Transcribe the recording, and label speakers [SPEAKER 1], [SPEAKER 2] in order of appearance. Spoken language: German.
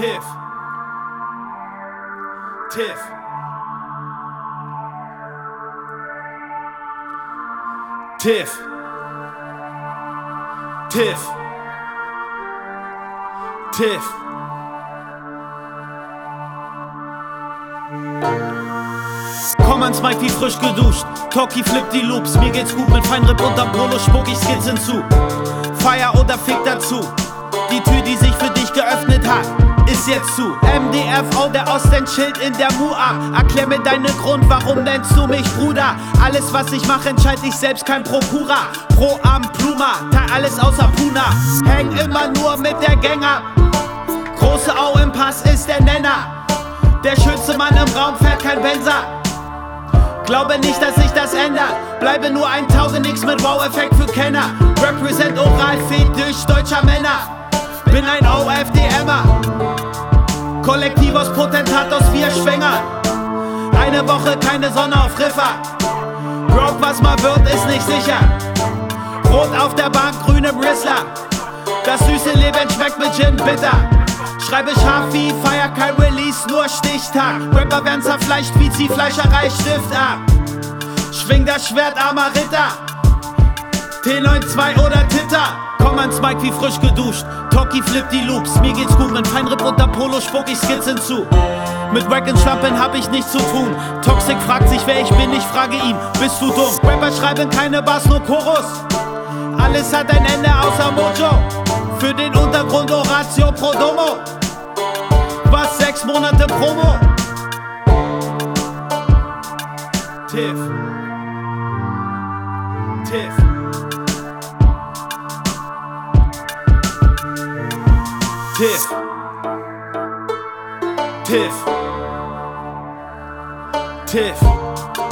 [SPEAKER 1] Tiff. Tiff. Tiff. Tiff. Tiff. Komm ans Mike wie frisch geduscht. Toki flippt die Loops. Mir geht's gut mit Feinripp unterm Polo, spuck ich Skizzen zu. Feier oder Fick dazu. Die Tür, die sich für dich geöffnet hat, ist jetzt zu. MDFO, der Osten chillt in der MUA. Erklär mir deinen Grund, warum nennst du mich Bruder? Alles, was ich mache, entscheid ich selbst, kein Prokura. Pro am Pluma, teil alles außer Puna. Häng immer nur mit der Gänger. Große Au im Pass ist der Nenner. Der schönste Mann im Raum fährt kein Benzer. Glaube nicht, dass sich das ändert. Bleibe nur ein Tauge, nix mit Wow-Effekt für Kenner. Represent oral Fetisch deutscher Männer. Bin ein OFDMer. Kollektiv aus Potentatos, vier Schwänger. Eine Woche keine Sonne auf Riffer. Broke, was mal wird, ist nicht sicher. Rot auf der Bank, grün im Rissler. Das süße Leben schmeckt mit Gin bitter. Schreibe scharf wie Feier, kein Release, nur Stichtag. Rapper werden zerfleischt wie Ziehfleischerei, Stift ab. Schwing das Schwert, armer Ritter. T92 oder Titter. Komm ans Mike wie frisch geduscht. Toki flippt die Loops. Mir geht's gut mit Feinripp unter Polo, spuck ich Skizzen zu. Mit Wack und Schlampen hab ich nichts zu tun. Toxic fragt sich, wer ich bin, ich frage ihn, bist du dumm? Rapper schreiben keine Bars, nur Chorus. Alles hat ein Ende außer Mojo. Für den Untergrund Oratio Pro Domo. Was sechs Monate Promo. Tiff. Tiff. Tiff. Tiff. Tiff.